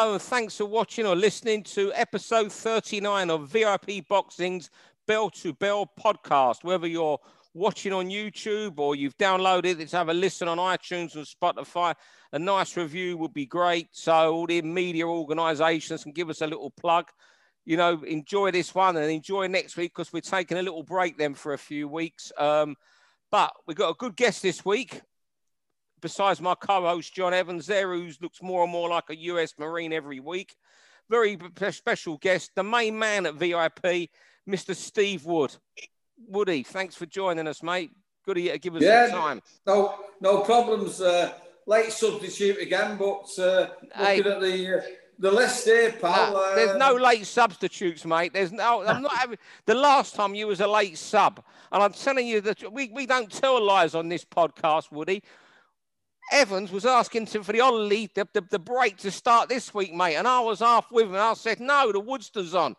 Hello, and thanks for watching or listening to episode 39 of VIP Boxing's Bell to Bell podcast. Whether you're watching on YouTube or you've downloaded it have a listen on iTunes and Spotify, a nice review would be great. So, all the media organizations can give us a little plug. You know, enjoy this one and enjoy next week because we're taking a little break then for a few weeks. Um, but we've got a good guest this week besides my co-host John Evans there, who looks more and more like a U.S. Marine every week. Very special guest, the main man at VIP, Mr. Steve Wood. Woody, thanks for joining us, mate. Good of you to give us yeah, some time. No, no problems. Uh, late substitute again, but uh, hey. looking at the uh, the list here, pal. Uh, there's no late substitutes, mate. There's no. I'm not having. The last time you was a late sub, and I'm telling you that we, we don't tell lies on this podcast, Woody. Evans was asking to, for the Ollie, the, the, the, break to start this week, mate. And I was half with him. I said, no, the Woodster's on.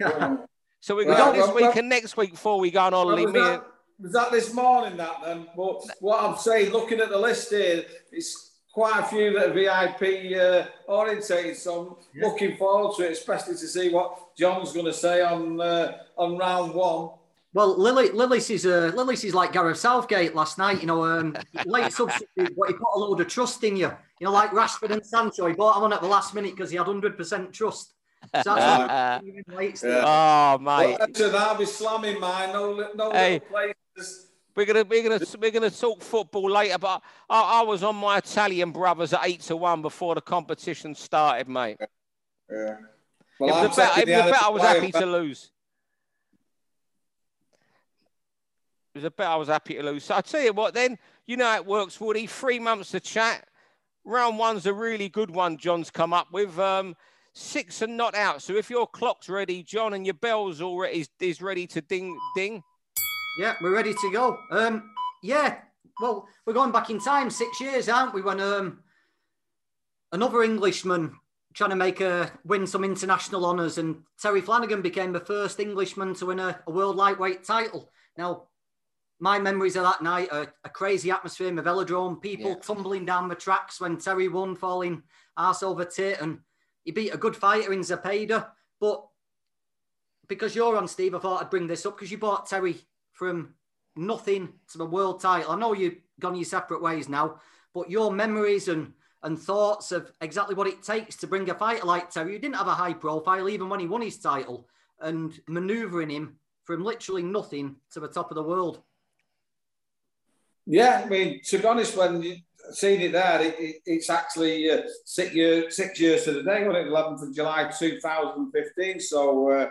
so we got this week and next week before we go on Ollie. Was, that, was that this morning, that then? But what I'm saying, looking at the list here, it's quite a few that are VIP uh, orientated. So I'm yeah. looking forward to it, especially to see what John's going to say on uh, on round one. Well, Lily, Lillis is uh, Lillis is like Gareth Southgate last night. You know, um, late substitute, but he put a load of trust in you. You know, like Rashford and Sancho. He bought him on at the last minute because he had hundred percent trust. So that's yeah. Oh, mate. Well, to that, be slamming mine. No, no hey. places. We're gonna we're gonna we're gonna talk football later, but I, I, was on my Italian brothers at eight to one before the competition started, mate. Yeah. Well, it was a bet, it was a bet I was happy to lose. It was a bet I was happy to lose. So I tell you what, then you know it works, Woody. Three months to chat. Round one's a really good one. John's come up with um, six and not out. So if your clock's ready, John, and your bell's already is, is ready to ding ding. Yeah, we're ready to go. Um, yeah, well, we're going back in time six years, aren't we? When um, another Englishman trying to make a win some international honours, and Terry Flanagan became the first Englishman to win a, a world lightweight title. Now, my memories of that night are a crazy atmosphere in the velodrome, people yeah. tumbling down the tracks when Terry won, falling arse over tit, and he beat a good fighter in Zepeda. But because you're on, Steve, I thought I'd bring this up because you bought Terry from nothing to the world title. I know you've gone your separate ways now, but your memories and and thoughts of exactly what it takes to bring a fighter like Terry, who didn't have a high profile even when he won his title, and manoeuvring him from literally nothing to the top of the world. Yeah, I mean, to be honest, when you seen it there, it, it, it's actually uh, six, year, six years to the day, on it, 11th of July 2015. So, uh,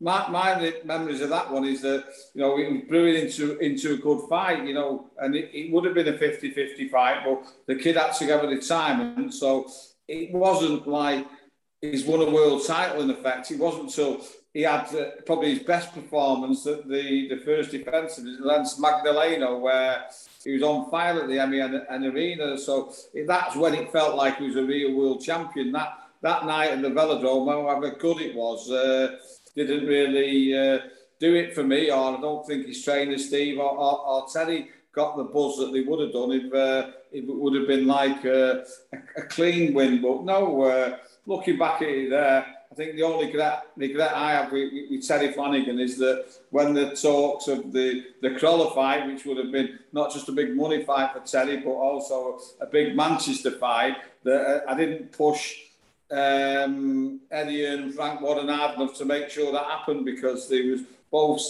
my, my memories of that one is that, you know, it was brewing into, into a good fight, you know, and it, it would have been a 50 50 fight, but the kid had to go the time. And so it wasn't like he's won a world title in effect. It wasn't until he had uh, probably his best performance at the, the first defence Lance Magdaleno, where he was on fire at the Emmy and, and Arena. So that's when it felt like he was a real world champion. That that night at the Velodrome, however good it was, uh, didn't really uh, do it for me. Or I don't think his trainer Steve or, or, or Teddy got the buzz that they would have done if, uh, if it would have been like a, a, clean win. But no, uh, looking back at it there, think the only regret, regret I have with, with Terry Flanagan is that when the talks of the, the Crolla fight, which would have been not just a big money fight for Terry, but also a big Manchester fight, that I didn't push um, Eddie and Frank Warren hard enough to make sure that happened because they was both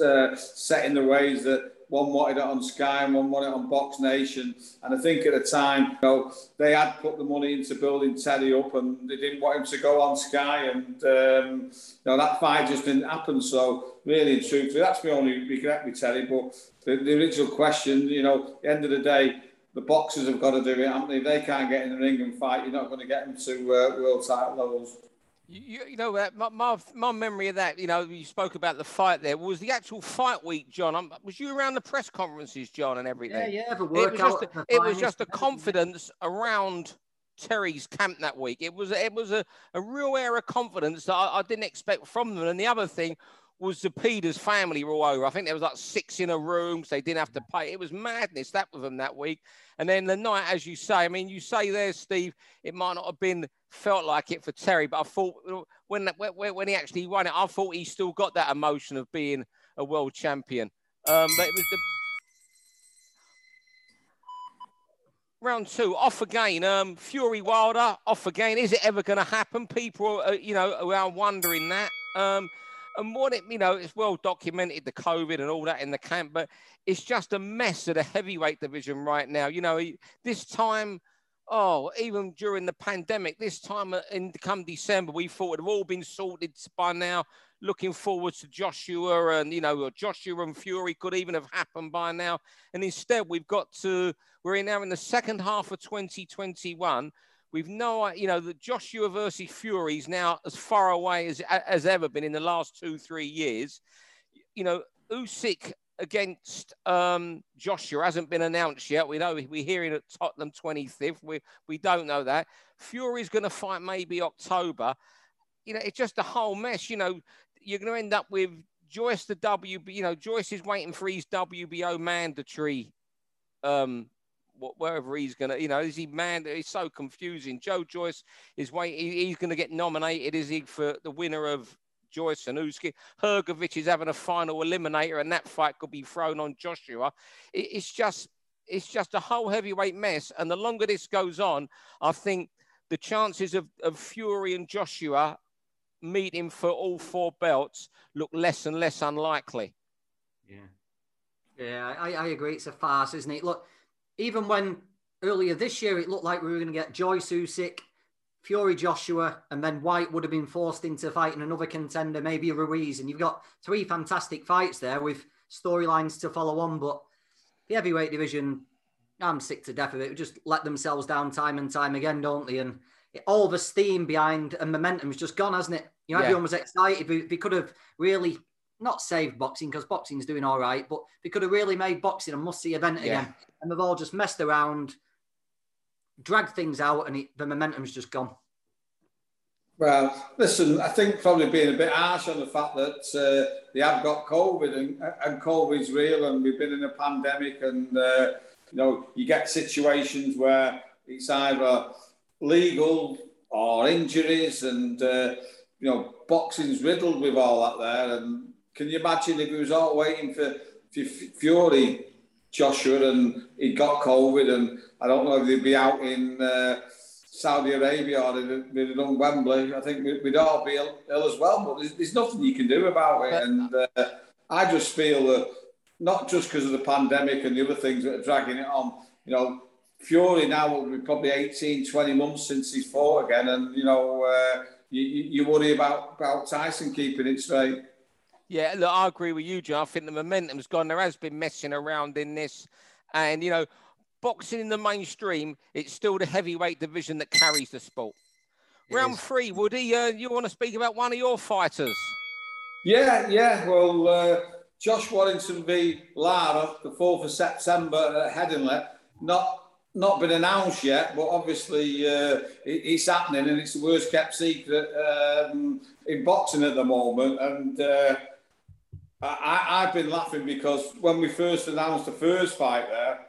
uh, set in the ways that one wanted it on Sky and one wanted it on Box Nation. And I think at the time, you know, they had put the money into building Teddy up and they didn't want him to go on Sky. And, um, you know, that fight just didn't happen. So, really and truthfully, that's my only regret with Teddy. But the, the original question, you know, at the end of the day, the boxers have got to do it, haven't they? If they can't get in the ring and fight, you're not going to get them to uh, world title levels. You, you know, uh, my, my, my memory of that, you know, you spoke about the fight there, was the actual fight week, John. Um, was you around the press conferences, John, and everything? Yeah, yeah, the it was just a, it was just a confidence around Terry's camp that week. It was it was a, a real air of confidence that I, I didn't expect from them. And the other thing was the Peters family were all over. I think there was like six in a room, so they didn't have to pay. It was madness that with them that week. And then the night, as you say, I mean, you say there, Steve, it might not have been felt like it for Terry, but I thought when when, when he actually won it, I thought he still got that emotion of being a world champion. Um, but it was the round two off again. Um, Fury Wilder off again. Is it ever going to happen? People, are, you know, are wondering that. Um, and what it, you know, it's well documented the COVID and all that in the camp, but it's just a mess of the heavyweight division right now. You know, this time, oh, even during the pandemic, this time uh, in come December, we thought it have all been sorted by now. Looking forward to Joshua and you know Joshua and Fury could even have happened by now, and instead we've got to we're in now in the second half of 2021 We've no, you know, that Joshua versus Fury is now as far away as as ever been in the last two three years. You know, Usyk against um, Joshua hasn't been announced yet. We know we're hearing at Tottenham 25th. We we don't know that. Fury's going to fight maybe October. You know, it's just a whole mess. You know, you're going to end up with Joyce the W. You know, Joyce is waiting for his WBO mandatory um, wherever he's going to, you know, is he man? He's so confusing. Joe Joyce is waiting. He's going to get nominated. Is he for the winner of Joyce and Usyk? Hrgovic is having a final eliminator, and that fight could be thrown on Joshua. It's just, it's just a whole heavyweight mess. And the longer this goes on, I think the chances of, of Fury and Joshua meeting for all four belts look less and less unlikely. Yeah. Yeah, I, I agree. It's a farce, isn't it? Look, even when earlier this year it looked like we were going to get Joyce Usyk, Fury Joshua, and then Whyte would have been forced into fighting another contender, maybe Ruiz. And you've got three fantastic fights there with storylines to follow on. But the heavyweight division, I'm sick to death of it. We Just let themselves down time and time again, don't they? And all the steam behind and momentum's just gone, hasn't it? You know, yeah. everyone was excited. They could have really not saved boxing because boxing's doing all right, but they could have really made boxing a must-see event yeah. again. And they've all just messed around, dragged things out, and it, the momentum's just gone. Well, listen, I think probably being a bit harsh on the fact that uh, they have got COVID and, and COVID's real, and we've been in a pandemic, and uh, you know, you get situations where it's either legal or injuries, and uh, you know, boxing's riddled with all that there, and can you imagine if he was all waiting for, for Fury, Joshua, and he got COVID, and I don't know if they'd be out in uh, Saudi Arabia or they'd done Wembley. I think we'd all be ill, Ill as well, but there's, there's, nothing you can do about it. And uh, I just feel that not just because of the pandemic and the other things that are dragging it on, you know, Fury now will be probably 18, 20 months since he's fought again, and you know, uh, you, you worry about, about Tyson keeping it straight. Yeah, look, I agree with you, Joe. I think the momentum's gone. There has been messing around in this. And, you know, boxing in the mainstream, it's still the heavyweight division that carries the sport. It Round is. three, Woody, uh, you want to speak about one of your fighters? Yeah, yeah. Well, uh, Josh Warrington v. Lara, the 4th of September at Headingley. Not not been announced yet, but obviously uh, it, it's happening and it's the worst kept secret um, in boxing at the moment. And uh, I, I've been laughing because when we first announced the first fight there,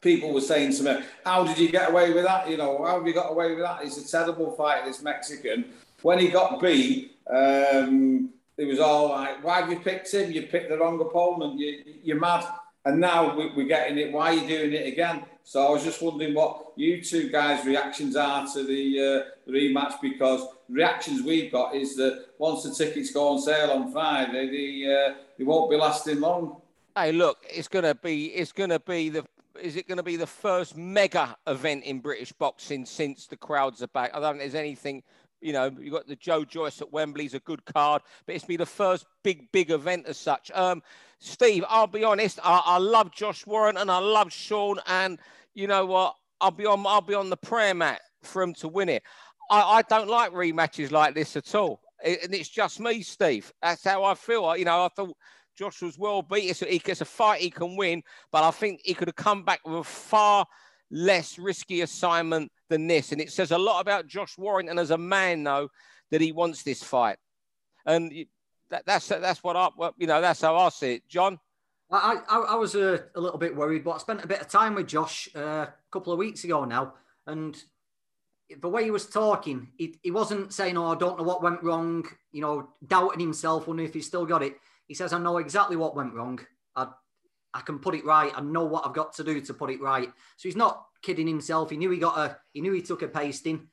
people were saying to me, How did you get away with that? You know, how have you got away with that? It's a terrible fight, this Mexican. When he got beat, um, it was all like, Why have you picked him? You picked the wrong opponent. You, you're mad. And now we're getting it. Why are you doing it again? So I was just wondering what you two guys' reactions are to the, uh, rematch because reactions we've got is that once the tickets go on sale on Friday, they, uh, they won't be lasting long. Hey, look, it's gonna be it's gonna be the is it going to be the first mega event in British boxing since the crowds are back? I don't think there's anything. You know, you've got the Joe Joyce at Wembley's a good card, but it's be the first big, big event as such. Um, Steve, I'll be honest, I, I love Josh Warren and I love Sean, and you know what? I'll be on I'll be on the prayer mat for him to win it. I, I don't like rematches like this at all. It, and it's just me, Steve. That's how I feel. You know, I thought Josh was well beat. He gets a fight he can win, but I think he could have come back with a far less risky assignment than this. And it says a lot about Josh Warrington as a man, though, that he wants this fight. And that, that's that's what I, you know, that's how I see it, John. I, I, I was a, a, little bit worried, but I spent a bit of time with Josh uh, a couple of weeks ago now, and the way he was talking, he, he wasn't saying, "Oh, I don't know what went wrong," you know, doubting himself, wondering if he still got it. He says, "I know exactly what went wrong. I I can put it right. I know what I've got to do to put it right." So he's not kidding himself. He knew he got a, he knew he took a pasting.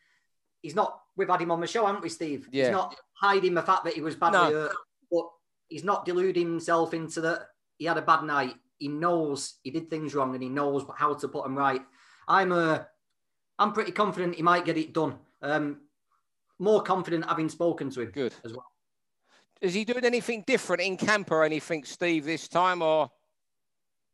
He's not. We've had him on the show, haven't we, Steve? Yeah. He's not hiding the fact that he was badly no. hurt, he's not deluding himself into that he had a bad night. He knows he did things wrong, and he knows how to put them right. I'm a uh, I'm pretty confident he might get it done. Um, more confident having spoken to him. Good as well. Is he doing anything different in camp or anything, Steve, this time? Or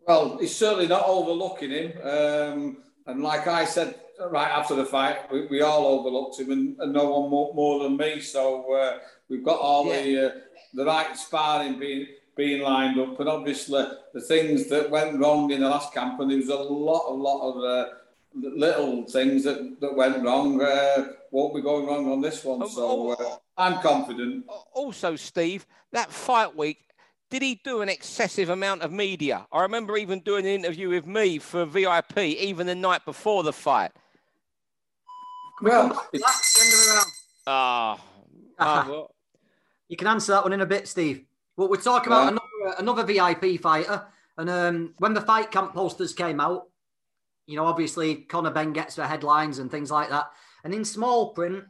well, he's certainly not overlooking him. Um, and like I said right after the fight, we, we all overlooked him, and, and, no one more, more than me. So uh, we've got all yeah. the uh, the right sparring being being lined up, and obviously the things that went wrong in the last camp, and there was a lot, a lot of. Uh, little things that, that went wrong uh, won't be going wrong on this one. So uh, I'm confident. Also, Steve, that fight week, did he do an excessive amount of media? I remember even doing an interview with me for VIP even the night before the fight. Well, ah, oh, you can answer that one in a bit, Steve. Well, we're talking about another another VIP fighter, and um, when the fight camp posters came out, you know, obviously Conor Benn gets the headlines and things like that. And in small print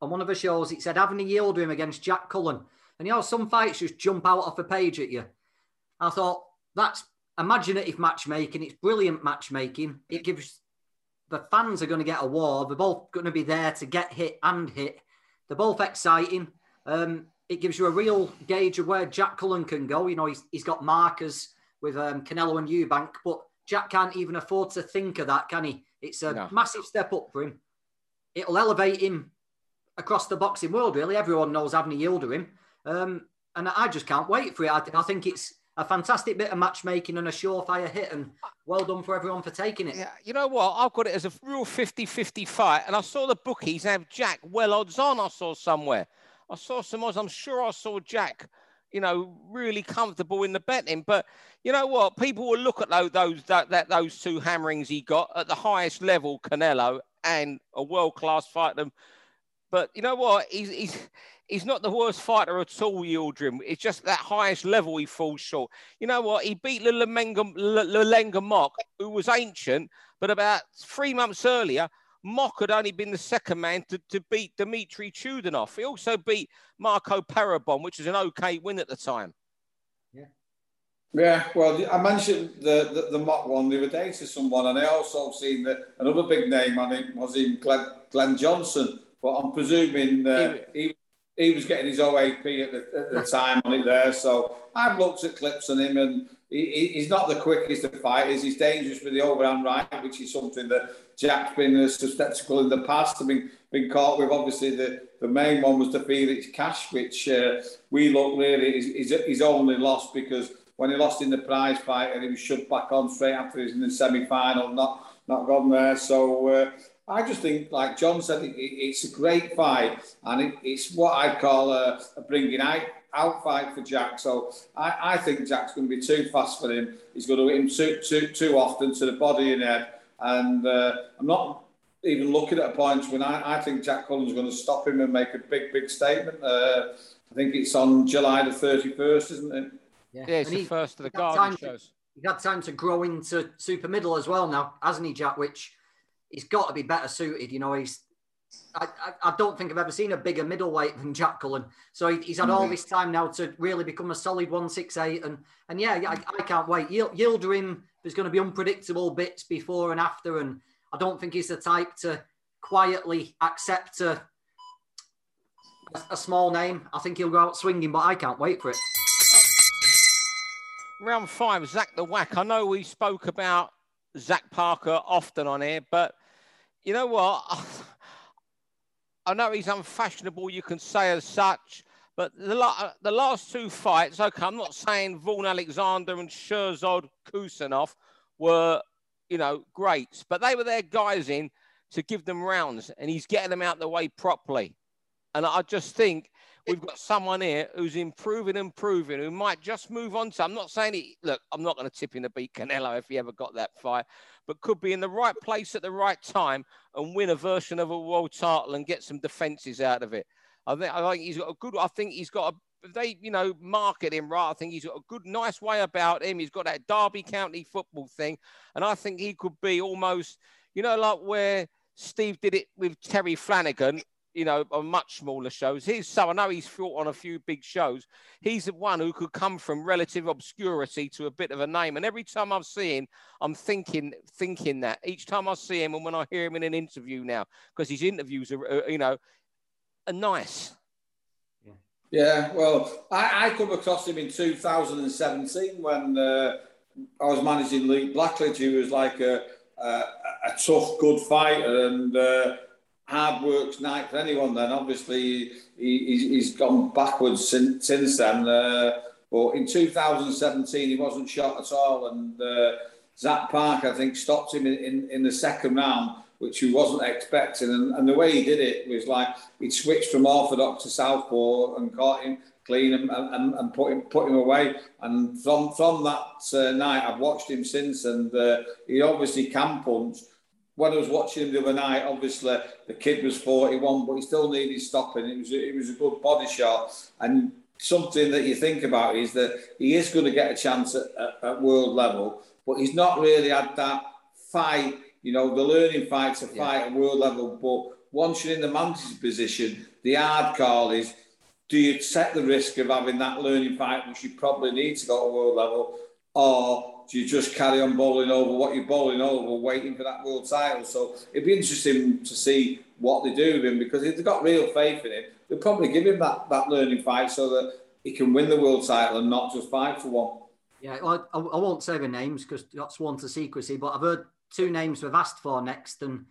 on one of the shows, it said Avni Yildirim against Jack Cullen. And you know, some fights just jump out off a page at you. I thought that's imaginative matchmaking. It's brilliant matchmaking. It gives the fans are going to get a war. They're both going to be there to get hit and hit. They're both exciting. Um, it gives you a real gauge of where Jack Cullen can go. You know, he's, he's got markers with um, Canelo and Eubank, but Jack can't even afford to think of that, can he? It's a no. massive step up for him. It'll elevate him across the boxing world, really. Everyone knows Avni Yildirim. Um, and I just can't wait for it. I, I, think it's a fantastic bit of matchmaking and a surefire hit. And well done for everyone for taking it. Yeah, you know what? I've got it as a real 50 50 fight. And I saw the bookies have Jack well odds on, I saw somewhere. I saw some odds. I'm sure I saw Jack you know, really comfortable in the betting. But you know what? People will look at those those that, that those two hammerings he got at the highest level, Canelo, and a world class fighter. But you know what? He's he's he's not the worst fighter at all, Yildirim. It's just that highest level he falls short. You know what? He beat Lolenga Mock, who was ancient, but about three months earlier, Mock had only been the second man to, to beat Dmitry Chudinov. He also beat Marco Periban, which was an okay win at the time. Yeah. Yeah, well, I mentioned the, the, the Mock one the other day to someone, and I also seen that another big name on it was in Glenn, Glenn Johnson, but I'm presuming uh, he, he was getting his OAP at the, at the time on it there. So I've looked at clips on him, and he, he's not the quickest of fighters. He's dangerous with the overhand right, which is something that Jack's been uh, susceptible in the past. I mean, been caught with. Obviously, the, the main one was the Felix Cash, which uh, we look really is his only loss because when he lost in the prize fight and he was shut back on straight after he's in the semi final, not not gone there. So uh, I just think, like John said, it, it, it's a great fight and it, it's what I'd call a, a bringing out out fight for Jack. So I, I think Jack's going to be too fast for him. He's going to hit him too, too, too often to the body and head. And uh, I'm not even looking at a point when I, I think Jack Cullen's going to stop him and make a big, big statement. Uh, I think it's on July the 31st, isn't it? Yeah, yeah it's and the he, first of the Guardian shows. He's had time to grow into super middle as well now, hasn't he, Jack? Which he's got to be better suited. You know, he's I, I, don't think I've ever seen a bigger middleweight than Jack Cullen. So he, he's had mm-hmm. all this time now to really become a solid 168. And and yeah, I, I can't wait. Yildirim, there's going to be unpredictable bits before and after. And I don't think he's the type to quietly accept a, a small name. I think he'll go out swinging, but I can't wait for it. Round five, Zach the Whack. I know we spoke about Zach Parker often on here, but you know what? I know he's unfashionable, you can say as such, but the, la- uh, the last two fights, okay, I'm not saying Vaughan Alexander and Shirzad Kusanov were, you know, greats, but they were their guys in to give them rounds, and he's getting them out the way properly. And I just think we've got someone here who's improving and improving, who might just move on to. I'm not saying he, Look, I'm not going to tip him to beat Canelo if he ever got that fight, but could be in the right place at the right time and win a version of a world title and get some defenses out of it. I think I think he's got a good. I think he's got a. They, you know, market him right. I think he's got a good, nice way about him. He's got that Derby County football thing, and I think he could be almost, you know, like where Steve did it with Terry Flanagan you know, on much smaller shows. He's so I know he's fought on a few big shows. He's the one who could come from relative obscurity to a bit of a name. And every time I've seen him, I'm thinking, thinking that each time I see him and when I hear him in an interview now, because his interviews are, uh, you know, nice. Yeah. Well, I, I come across him in 2017 when uh, I was managing Luke Blackledge, who was like a, a, a tough, good fighter and. Uh, hard work's night for anyone. Then obviously he, he's gone backwards since, since then. Uh, but in 2017 he wasn't shot at all, and uh, Zach Park I think stopped him in, in, in, the second round, which he wasn't expecting. And, and the way he did it was like he switched from orthodox to southpaw and caught him clean and, and, and put him put him away. And from from that uh, night, I've watched him since, and uh, he obviously can punch when I was watching him the other night, obviously the kid was 41, but he still needed stopping. It was it was a good body shot, and something that you think about is that he is going to get a chance at, at, at world level, but he's not really had that fight. You know, the learning fight to fight yeah. at world level. But once you're in the manager's position, the hard call is: do you set the risk of having that learning fight, which you probably need to go to world level, or do you just carry on bowling over what you're bowling over, waiting for that world title? So it'd be interesting to see what they do with him because if they've got real faith in him, they'll probably give him that, that learning fight so that he can win the world title and not just fight for one. Yeah, well, I, I won't say the names because that's one to secrecy, but I've heard two names we've asked for next, and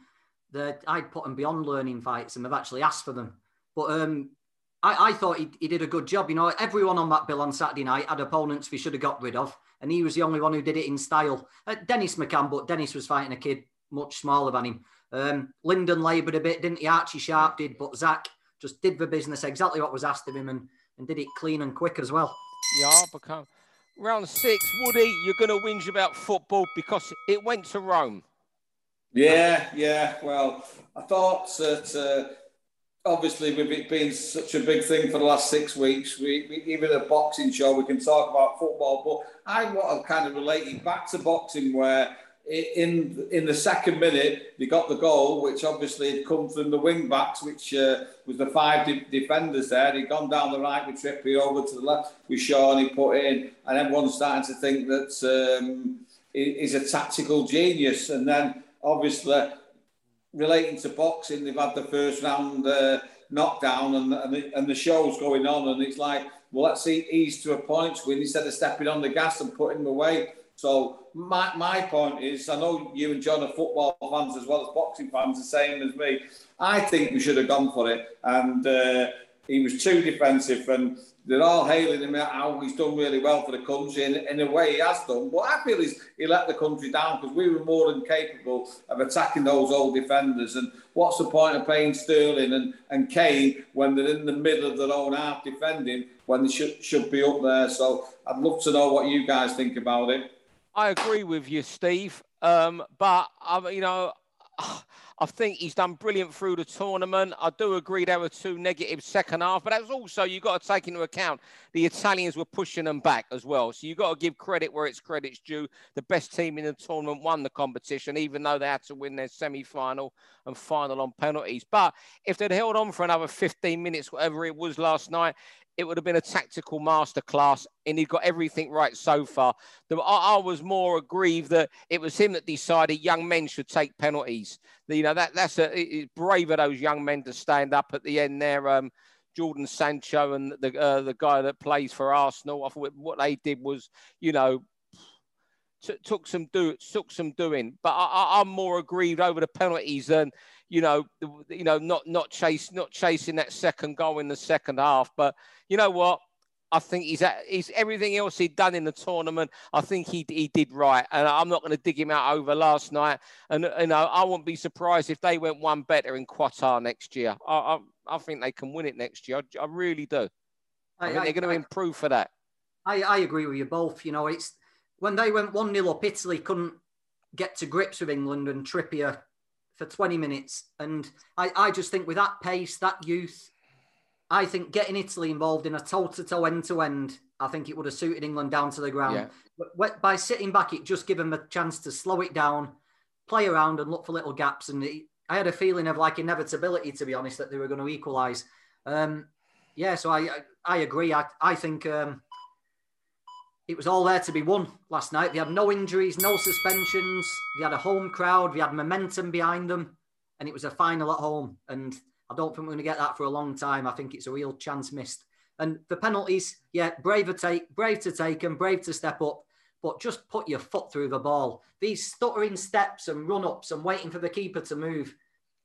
I'd put them beyond learning fights, and they've actually asked for them. But um, I, I, thought he, he, did a good job. You know, everyone on that bill on Saturday night had opponents we should have got rid of and he was the only one who did it in style. Uh, Dennis McCann, but Dennis was fighting a kid much smaller than him. Um, Lyndon laboured a bit, didn't he? Archie Sharp did, but Zach just did the business exactly what was asked of him and, and did it clean and quick as well. Yeah, become round six. Woody, you're going to whinge about football because it went to Rome. Yeah, yeah. Well, I thought that uh, obviously with it being such a big thing for the last six weeks, we, we, even a boxing show, we can talk about football. But I want to kind of relate it back to boxing, where in in the second minute they got the goal, which obviously had come from the wing backs, which uh, was the five de- defenders there. He'd gone down the right with Trippier over to the left with Shaw, and he put in, and everyone's starting to think that um, he's a tactical genius, and then obviously relating to boxing, they've had the first round uh, knockdown and, and, the, and the show's going on. And it's like, well, let's see, ease to a point win instead of stepping on the gas and putting them away. So my, my point is, I know you and John are football fans as well as boxing fans, the same as me. I think we should have gone for it. And uh, he was too defensive and they're all hailing him out how he's done really well for the country, and in a way he has done. But I feel he's, he let the country down because we were more than capable of attacking those old defenders. And what's the point of playing Sterling and, and Kane when they're in the middle of their own half defending when they should, should be up there? So I'd love to know what you guys think about it. I agree with you, Steve. Um, but, um, you know, I think he's done brilliant through the tournament. I do agree there were two negative second half, but that's also you've got to take into account the Italians were pushing them back as well. So you've got to give credit where it's credit's due. The best team in the tournament won the competition, even though they had to win their semi-final and final on penalties. But if they'd held on for another 15 minutes, whatever it was last night, it would have been a tactical masterclass, and he got everything right so far. I, I, was more aggrieved that it was him that decided young men should take penalties. You know that that's a it's brave of those young men to stand up at the end there. Um, Jadon Sancho and the uh, the guy that plays for Arsenal. I thought what they did was, you know, t- took some do took some doing. But I, am more aggrieved over the penalties than you know, you know, not not chase not chasing that second goal in the second half. But you know what? I think he's at, he's everything else he'd done in the tournament. I think he he did right, and I'm not going to dig him out over last night. And you know, I wouldn't be surprised if they went one better in Qatar next year. I I, I think they can win it next year. I, I really do. I, I think they're going to improve for that. I, I agree with you both. You know, it's when they went one 0 up, Italy couldn't get to grips with England and Trippier for 20 minutes. And I, I just think with that pace, that youth, I think getting Italy involved in a toe to toe, end to end, I think it would have suited England down to the ground. Yeah. But by sitting back, it just gave them a chance to slow it down, play around, and look for little gaps. And it, I had a feeling of like inevitability, to be honest, that they were going to equalise. Um, yeah, so I, I, I agree. I I think um, it was all there to be won last night. They had no injuries, no suspensions. They had a home crowd. They had momentum behind them, and it was a final at home. And I don't think we're going to get that for a long time. I think it's a real chance missed. And the penalties, yeah, brave to take, brave to take them, brave to step up, but just put your foot through the ball. These stuttering steps and run ups and waiting for the keeper to move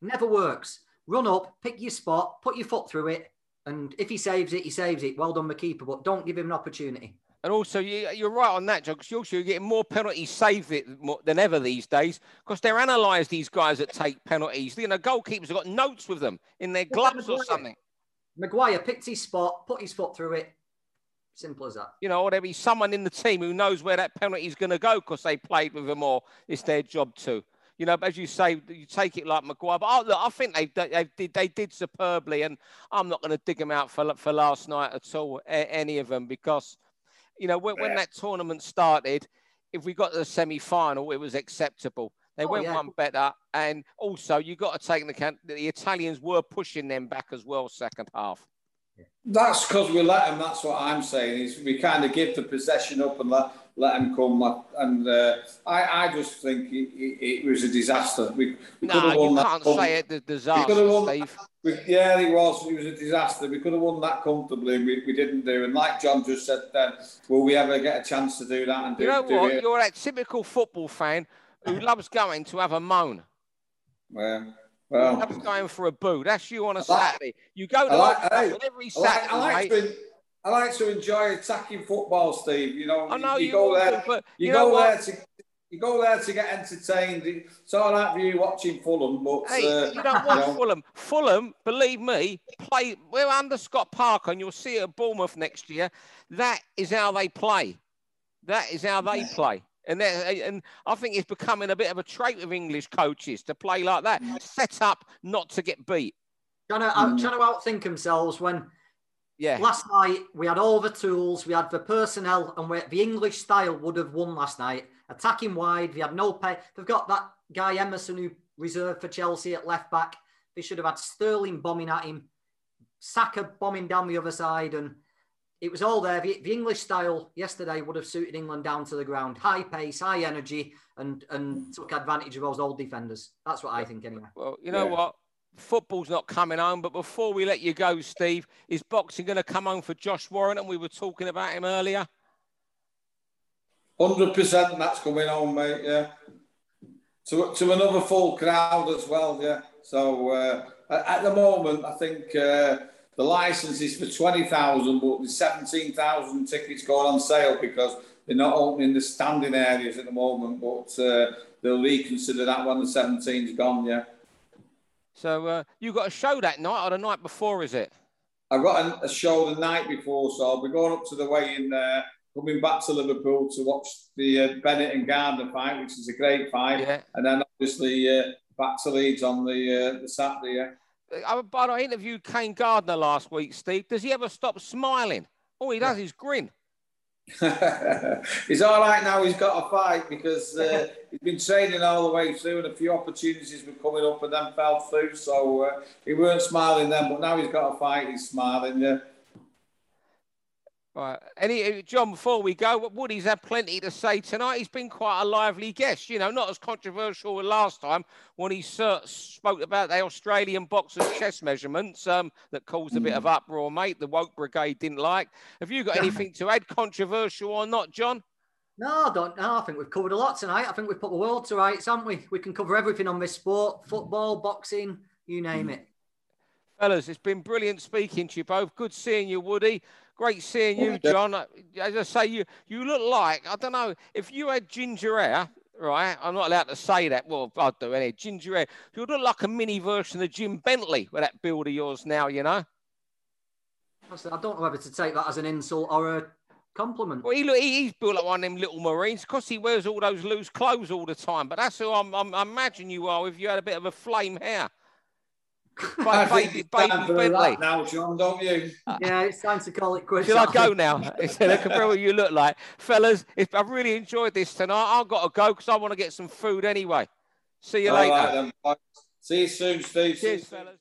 never works. Run up, pick your spot, put your foot through it, and if he saves it, he saves it. Well done, the keeper, but don't give him an opportunity. And also, you, are right on that, John, because you're also getting more penalties saved than ever these days because they're analysed, these guys that take penalties. You know, goalkeepers have got notes with them in their gloves or something. Maguire picked his spot, put his foot through it. Simple as that. You know, or there be someone in the team who knows where that penalty is going to go because they played with them or it's their job to. You know, as you say, you take it like Maguire. But I, look, I think they, they, did, they did superbly, and I'm not going to dig them out for, for last night at all, any of them, because you know, when, when that tournament started, if we got to the semi final, it was acceptable. They oh, went yeah. one better. And also, you got to take into account that the Italians were pushing them back as well, second half. That's because we let them. That's what I'm saying. Is we kind of give the possession up and let let him come. And uh, I, I just think it, it, it, was a disaster. We, we no, you can't say it. The disaster, won, Steve. We, yeah, it was. It was a disaster. We could have won that comfortably, and we, we didn't do. And like John just said, then will we ever get a chance to do that? And do, you know what? It? You're that typical football fan who loves going to have a moan. Well, well, loves going for a boo. That's you on a Saturday. You go to like, hey, every Saturday. I like, I like I like to enjoy attacking football, Steve. You know, I know you, you go there, but you, you go there to you go there to get entertained. It's all right for you watching Fulham, but hey, uh, you don't watch you know. Fulham. Fulham, believe me, play. We're under Scott Parker, and you'll see it at Bournemouth next year. That is how they play. That is how they play. And, and I think it's becoming a bit of a trait of English coaches to play like that, set up not to get beat. Trying to, mm. trying to outthink themselves when yeah. Last night we had all the tools, we had the personnel, and we, the English style would have won last night. Attacking wide, they had no pay. They've got that guy Emerson who reserved for Chelsea at left back. They should have had Sterling bombing at him, Saka bombing down the other side, and it was all there. The, the, English style yesterday would have suited England down to the ground. High pace, high energy, and and took advantage of those old defenders. That's what I think, anyway. Well, you know yeah. what? Football's not coming home. But before we let you go, Steve, is boxing going to come home for Josh Warren? And We were talking about him earlier. Hundred percent, that's coming home, mate. Yeah, to to another full crowd as well. Yeah. So uh, at the moment, I think uh, the license is for twenty thousand, but there's seventeen thousand tickets going on sale because they're not opening the standing areas at the moment. But uh, they'll reconsider that when the 17's gone. Yeah. So uh, you got a show that night or the night before, is it? I've got a, a show the night before, so I'll be going up to the weigh-in there, coming back to Liverpool to watch the uh, Bennett and Gardner fight, which is a great fight, yeah. and then obviously uh, back to Leeds on the uh, the Saturday. Yeah. I, but I interviewed Kane Gardner last week, Steve. Does he ever stop smiling? All he does is grin. he's all right now. He's got a fight because uh, he's been training all the way through, and a few opportunities were coming up, and then fell through. So uh, he weren't smiling then, but now he's got a fight. He's smiling. Yeah. Right. Any John, before we go, Woody's had plenty to say tonight. He's been quite a lively guest. You know, not as controversial as last time when he spoke about the Australian boxers' chest measurements um, that caused a bit of mm. uproar, mate. The woke brigade didn't like. Have you got anything to add, controversial or not, John? No, I don't know. I think we've covered a lot tonight. I think we've put the world to rights, haven't we? We can cover everything on this sport: football, boxing, you name it. Fellas, it's been brilliant speaking to you both. Good seeing you, Woody. Great seeing you, John. As I say, you you look like I don't know if you had ginger hair, right? I'm not allowed to say that. Well, I'd do any ginger hair. You look like a mini version of Jim Bentley with that build of yours now. You know. I don't know whether to take that as an insult or a compliment. Well, he look, he's built like one of them little Marines because he wears all those loose clothes all the time. But that's who I'm, I'm, I imagine you are if you had a bit of a flame hair. I baby, baby Bentley. now, John, don't you? Yeah, it's time to call it quits. Should I go now? Instead of compare what you look like, fellas. If I've really enjoyed this tonight, I've got to go because I want to get some food anyway. See you All later. right, then. See you soon, Steve. Cheers, fellas.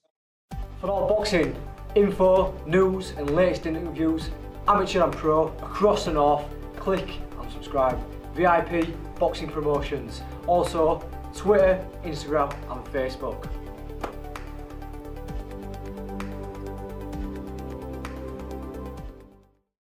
For all boxing info, news, and latest interviews, amateur and pro across the north, click and subscribe. VIP Boxing Promotions. Also, Twitter, Instagram, and Facebook.